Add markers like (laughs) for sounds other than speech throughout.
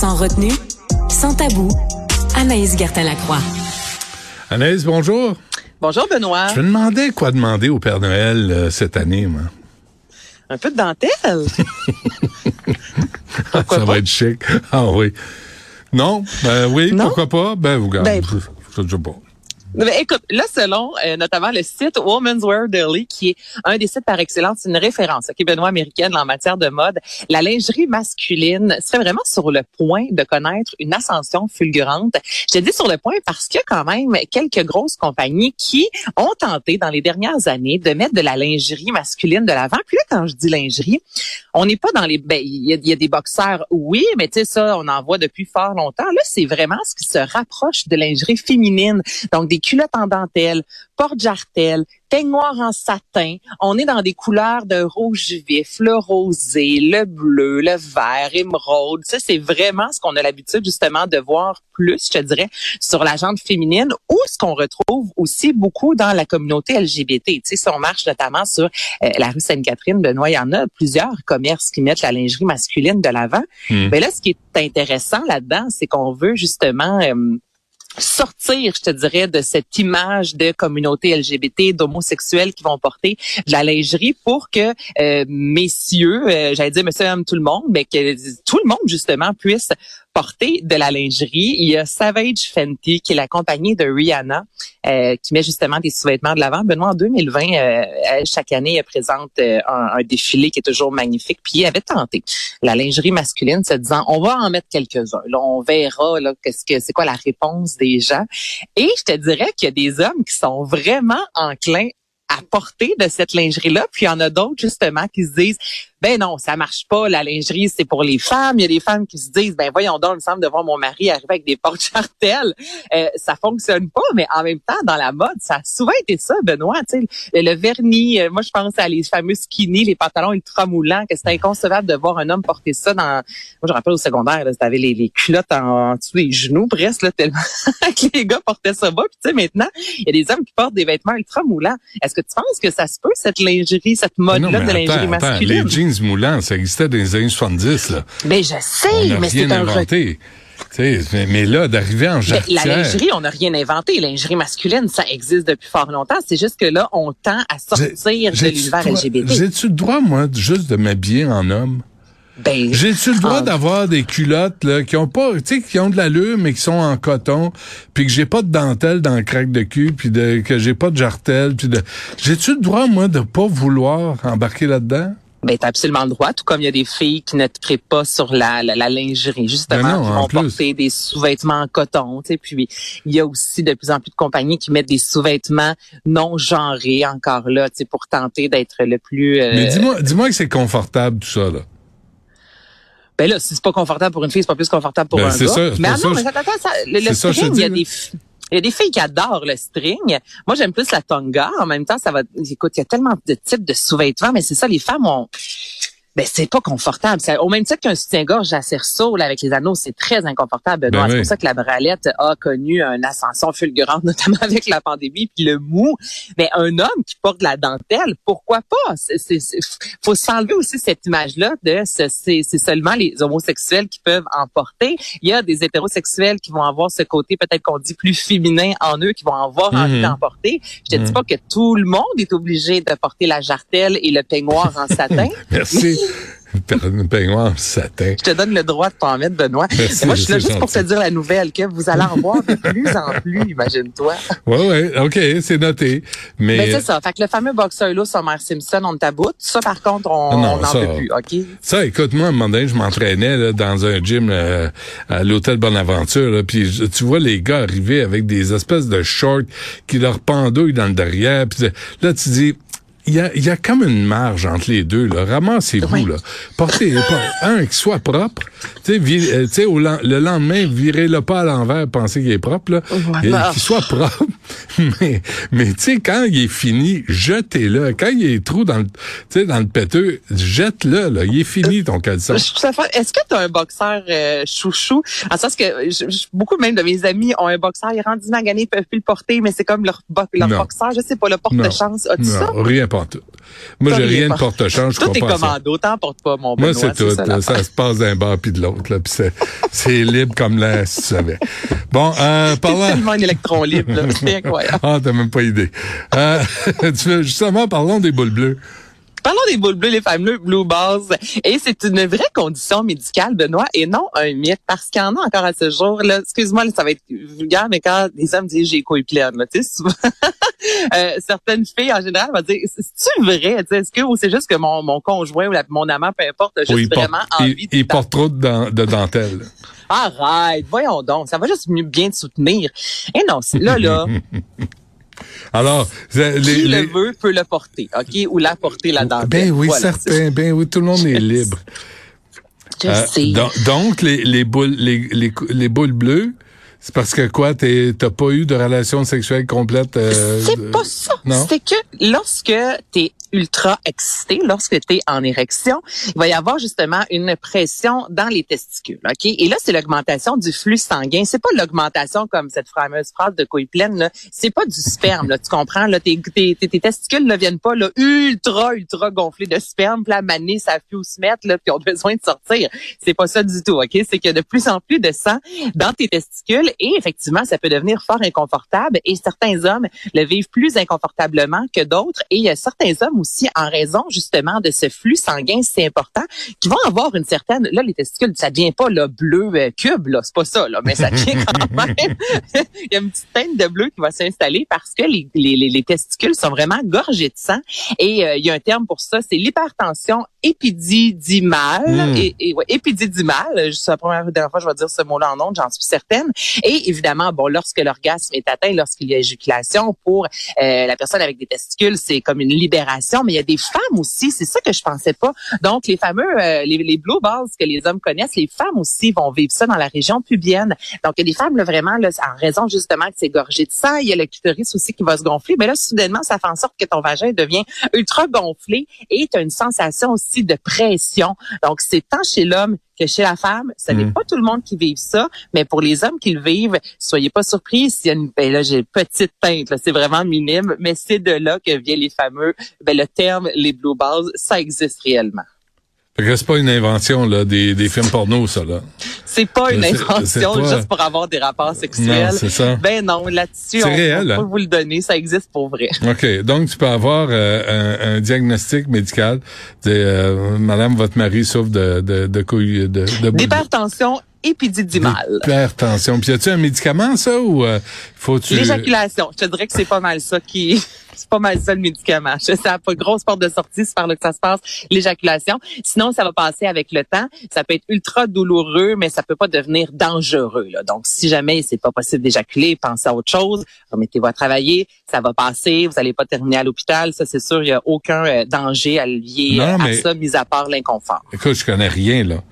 Sans retenue, sans tabou, Anaïs Gertin-Lacroix. Anaïs, bonjour. Bonjour Benoît. Je me demandais quoi demander au Père Noël euh, cette année, moi. Un peu de dentelle. (laughs) ça pas? va être chic. Ah oui. Non, ben oui, Non? pourquoi pas? Ben, vous regardez. Ben, je, je sais pas. Ben, écoute, là, selon euh, notamment le site Women's Wear Daily, qui est un des sites par excellence, une référence, ok, Benoît américaine en matière de mode, la lingerie masculine serait vraiment sur le point de connaître une ascension fulgurante. Je te dis sur le point parce qu'il y a quand même quelques grosses compagnies qui ont tenté dans les dernières années de mettre de la lingerie masculine de l'avant. Puis là, quand je dis lingerie, on n'est pas dans les... Ben, il y, y a des boxeurs, oui, mais tu sais, ça, on en voit depuis fort longtemps. Là, c'est vraiment ce qui se rapproche de lingerie féminine. Donc, des culottes en dentelle, porte-jartelle, peignoir en satin. On est dans des couleurs de rouge vif, le rosé, le bleu, le vert, émeraude. Ça, c'est vraiment ce qu'on a l'habitude justement de voir plus, je te dirais, sur la jante féminine ou ce qu'on retrouve aussi beaucoup dans la communauté LGBT. Tu sais, si on marche notamment sur euh, la rue Sainte-Catherine, Benoît, il y en a plusieurs commerces qui mettent la lingerie masculine de l'avant. Hmm. Mais là, ce qui est intéressant là-dedans, c'est qu'on veut justement euh, sortir, je te dirais, de cette image de communauté LGBT, d'homosexuels qui vont porter de la lingerie pour que euh, messieurs, euh, j'allais dire monsieur, homme, tout le monde, mais que tout le monde justement puisse porter de la lingerie. Il y a Savage Fenty, qui est la compagnie de Rihanna, euh, qui met justement des sous-vêtements de l'avant. Benoît, en 2020, euh, elle, chaque année, elle présente euh, un, défilé qui est toujours magnifique. Puis elle avait tenté la lingerie masculine, se disant, on va en mettre quelques-uns. Là, on verra là, qu'est-ce que c'est quoi la réponse Et je te dirais qu'il y a des hommes qui sont vraiment enclins à porter de cette lingerie-là. Puis il y en a d'autres, justement, qui se disent, ben non, ça marche pas, la lingerie, c'est pour les femmes. Il y a des femmes qui se disent, ben voyons donc, il me semble de voir mon mari arriver avec des portes chartelles. Euh, ça fonctionne pas, mais en même temps, dans la mode, ça a souvent été ça, Benoît. Tu sais, le, le vernis, euh, moi, je pense à les fameux skinny, les pantalons ultra moulants, que c'était inconcevable de voir un homme porter ça dans... Moi, je me rappelle au secondaire, là, t'avais les, les culottes en, en dessous des genoux, presque, là, tellement (laughs) que les gars portaient ça bas. Puis tu sais, maintenant, il y a des hommes qui portent des vêtements ultra moulants. Est-ce que tu penses que ça se peut, cette lingerie, cette mode-là de lingerie attends, masculine? les jeans moulants, ça existait dans les années 70, là. Ben, je sais, mais c'est inventé. Mais, mais là, d'arriver en jarretière... la lingerie, on n'a rien inventé. La lingerie masculine, ça existe depuis fort longtemps. C'est juste que là, on tend à sortir de l'univers LGBT. J'ai-tu le droit, moi, juste de m'habiller en homme? Ben, J'ai-tu le droit d'avoir des culottes là, qui ont pas, tu sais, qui ont de l'allure mais qui sont en coton, puis que j'ai pas de dentelle dans le crack de cul, puis de, que j'ai pas de jartelle, puis de, j'ai-tu le droit moi de pas vouloir embarquer là-dedans? Ben t'as absolument le droit. Tout comme il y a des filles qui ne trient pas sur la, la, la lingerie, justement, Ben non, qui vont porter des sous-vêtements en coton. Tu sais, puis il y a aussi de plus en plus de compagnies qui mettent des sous-vêtements non genrés encore là, tu sais, pour tenter d'être le plus. euh, Mais dis-moi, dis-moi que c'est confortable tout ça là. Ben là, si c'est pas confortable pour une fille, c'est pas plus confortable pour Ben, un gars. ça, mais ah non, mais attends, attends, ça, le, le string, il y a des il y a des filles qui adorent le string. Moi, j'aime plus la tonga. En même temps, ça va. Écoute, il y a tellement de types de sous-vêtements, mais c'est ça, les femmes ont. Ben, c'est pas confortable. C'est au même titre qu'un soutien-gorge à cerceau, là, avec les anneaux, c'est très inconfortable. Ben c'est pour ça que la bralette a connu une ascension fulgurante, (laughs) notamment avec la pandémie, puis le mou. Mais un homme qui porte de la dentelle, pourquoi pas? C'est- faut s'enlever aussi cette image-là de ce- c'est, c'est seulement les homosexuels qui peuvent en porter. Il y a des hétérosexuels qui vont avoir ce côté peut-être qu'on dit plus féminin en eux, qui vont avoir envie Mhm. d'en porter. Je te dis Mhm. pas que tout le monde est obligé de porter la jartelle et le peignoir en satin. (laughs) Merci. Peignoir en satin. Je te donne le droit de t'en mettre, Benoît. Merci, Moi, je suis là juste pour te dire la nouvelle, que vous allez en voir de plus en plus, (laughs) imagine-toi. Ouais, ouais, ok, c'est noté. Mais, Mais c'est ça. Fait que le fameux boxeur là, Summer Simpson, on taboute. Ça, par contre, on n'en peut plus, OK? Ça, écoute, moi, à un moment donné, je m'entraînais là, dans un gym euh, à l'hôtel Bonaventure, là, puis tu vois les gars arriver avec des espèces de shorts qui leur pendouillent dans le derrière. Puis là, tu dis, il y a, il y a comme une marge entre les deux. Là. Ramassez-vous. Oui. Là. Portez por- un qui soit propre. Tu sais, vi- euh, tu sais, au le lendemain, virez-le pas à l'envers, pensez qu'il est propre. Là. Bah. Qu'il soit propre. (laughs) mais mais tu sais, quand il est fini, jetez-le. Quand il y a des trous dans le, tu sais, dans le péteux, jette-le. Là. Il est fini, ton caleçon. Est-ce que tu as un boxeur euh, chouchou? En sens que je- je- beaucoup même de mes amis ont un boxeur, ils rendent magané, ils peuvent plus le porter, mais c'est comme leur, bo- leur boxeur, je sais pas, le porte-chance. As-tu ça? Rien pas tout. Moi, j'ai rien de porte-change. Tout est commando, t'emportes pas, mon Benoît. Moi, c'est tout. Ça, se passe d'un bord puis de l'autre. Là, c'est libre comme l'air, si tu savais. Bon, euh, (laughs) parlant... C'est tellement un électron libre, C'est incroyable. ah, t'as même pas idée. Euh, (laughs) justement, parlons des boules bleues. Parlons des boules bleues, les fameux blue balls. Et c'est une vraie condition médicale, Benoît, et non un mythe, parce qu'il y en a encore à ce jour. Là, excuse-moi, ça va être vulgaire, mais quand des hommes disent j'ai couilles pleines, souvent, (laughs) euh, certaines filles en général vont dire c'est-tu vrai, est-ce que ou c'est juste que mon, mon conjoint ou mon amant, peu importe, a juste vraiment envie il, de il porte trop de, de dentelle. Arrête, voyons donc, ça va juste mieux bien te soutenir. Et non, là, là. (laughs) Alors, les, qui le veut peut le porter, ok, ou la porter la dentelle. Ben oui, certain. Ben oui, tout le monde est libre. Je euh, sais. Donc, les, les boules, les, les, les boules bleues, c'est parce que quoi, t'as pas eu de relation sexuelle complète? Euh, c'est pas ça. C'est que lorsque t'es ultra excité, lorsque tu es en érection, il va y avoir justement une pression dans les testicules. Et là, c'est l'augmentation du flux sanguin. C'est pas l'augmentation comme cette fameuse phrase de couille pleine. C'est pas du sperme. Là, tu comprends? Là, tes, tes, tes, testicules ne viennent pas là, ultra, ultra gonflés de sperme. Puis la ça fait où se mettre, là, puis ont (laughs) besoin de sortir. C'est pas ça du tout. OK? C'est qu'il y a de plus en plus de sang dans tes testicules et effectivement, ça peut devenir fort inconfortable et certains hommes le vivent plus inconfortablement que d'autres et il y a certains hommes aussi en raison justement de ce flux sanguin si important qui vont avoir une certaine là les testicules ça devient pas le bleu euh, cube là. C'est pas ça là. Mais ça devient (laughs) quand même (laughs) il y a une petite teinte de bleu qui va s'installer parce que les, les, les, testicules sont vraiment gorgés de sang. Et euh, il y a un terme pour ça c'est l'hypertension épididymale hmm. et, et ouais, épididymale c'est la première fois je vais dire ce mot-là en ondes j'en suis certaine. Et évidemment bon lorsque l'orgasme est atteint lorsqu'il y a éjaculation pour euh, la personne avec des testicules c'est comme une libération mais il y a des femmes aussi, c'est ça que je pensais pas. Donc les fameux euh, les, les blue balls que les hommes connaissent, les femmes aussi vont vivre ça dans la région pubienne. Donc il y a des femmes là, vraiment là, en raison justement que c'est gorgé de sang, il y a le clitoris aussi qui va se gonfler, mais là soudainement ça fait en sorte que ton vagin devient ultra gonflé et tu as une sensation aussi de pression. Donc c'est tant chez l'homme que chez la femme, ce n'est mm. pas tout le monde qui vit ça, mais pour les hommes qui le vivent, soyez pas surpris s'il y a une, ben là j'ai une petite teinte, c'est vraiment minime, mais c'est de là que vient les fameux, ben le terme les blue balls, ça existe réellement. Fait que c'est pas une invention là des, des films porno ça là. C'est pas une invention juste pour avoir des rapports sexuels. ça. Ben non, là-dessus on, réel, peut hein? vous le donner, ça existe pour vrai. OK, donc tu peux avoir euh, un, diagnostic médical de euh, madame votre mari souffre de de de couilles de, de d'hypertension épididymale. Hypertension. Puis y a-tu un médicament ça ou euh, faut-tu L'éjaculation, je te dirais que c'est pas mal ça qui (laughs) c'est pas mal ça le médicament. Ça n'a pas grosse porte de sortie, c'est par là que ça se passe, l'éjaculation. Sinon, ça va passer avec le temps. Ça peut être ultra douloureux, mais ça peut pas devenir dangereux. Là. Donc, si jamais c'est pas possible d'éjaculer, pensez à autre chose. Remettez-vous à travailler, ça va passer. Vous allez pas terminer à l'hôpital. Ça, c'est sûr, il y a aucun euh, danger à lier à ça, mis à part l'inconfort. Écoute, je connais rien là.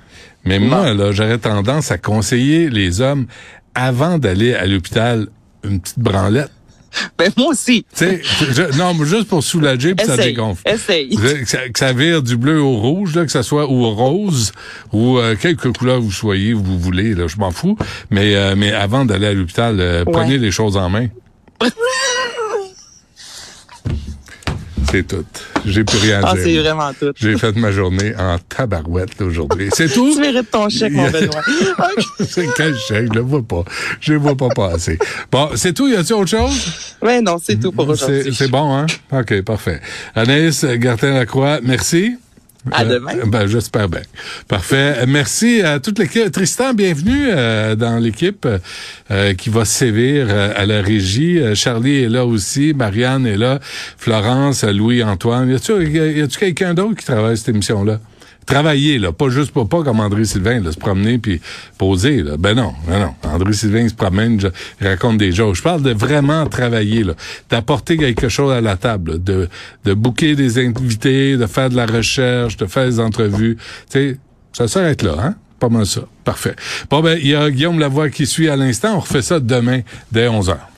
Mais moi, là, j'aurais tendance à conseiller les hommes avant d'aller à l'hôpital une petite branlette. Ben moi aussi. Je, non, juste pour soulager puis ça dégonfle. Essaye. Que ça, que ça, vire du bleu au rouge, là, que ça soit ou rose ou euh, quelque couleur vous soyez, vous voulez, là, je m'en fous. Mais euh, mais avant d'aller à l'hôpital, euh, prenez les choses en main. (laughs) C'est tout. J'ai plus rien à ah, c'est vraiment tout. J'ai fait ma journée en tabarouette aujourd'hui. C'est (laughs) tout? tu mérites ton chèque, mon (laughs) Benoît. (laughs) c'est quel chèque? Je le vois pas. Je le vois pas passer. Bon, c'est tout? Y a-t-il autre chose? Oui, non, c'est tout pour aujourd'hui. C'est bon, hein? OK, parfait. Anaïs Gartin-Lacroix, merci. À euh, demain. ben, j'espère bien. Parfait. Merci à toute l'équipe. Tristan, bienvenue euh, dans l'équipe euh, qui va sévir à la régie. Charlie est là aussi. Marianne est là. Florence, Louis-Antoine. Y a-tu quelqu'un d'autre qui travaille cette émission-là? Travailler, là, pas juste pour pas comme André Sylvain, là, se promener puis poser. Là. Ben non, ben non. André Sylvain se promène, il raconte des jokes. Je parle de vraiment travailler, là, d'apporter quelque chose à la table, de de booker des invités, de faire de la recherche, de faire des entrevues. Tu ça s'arrête là, hein? Pas mal ça. Parfait. Bon ben, il y a Guillaume Lavoie qui suit à l'instant. On refait ça demain dès 11 heures.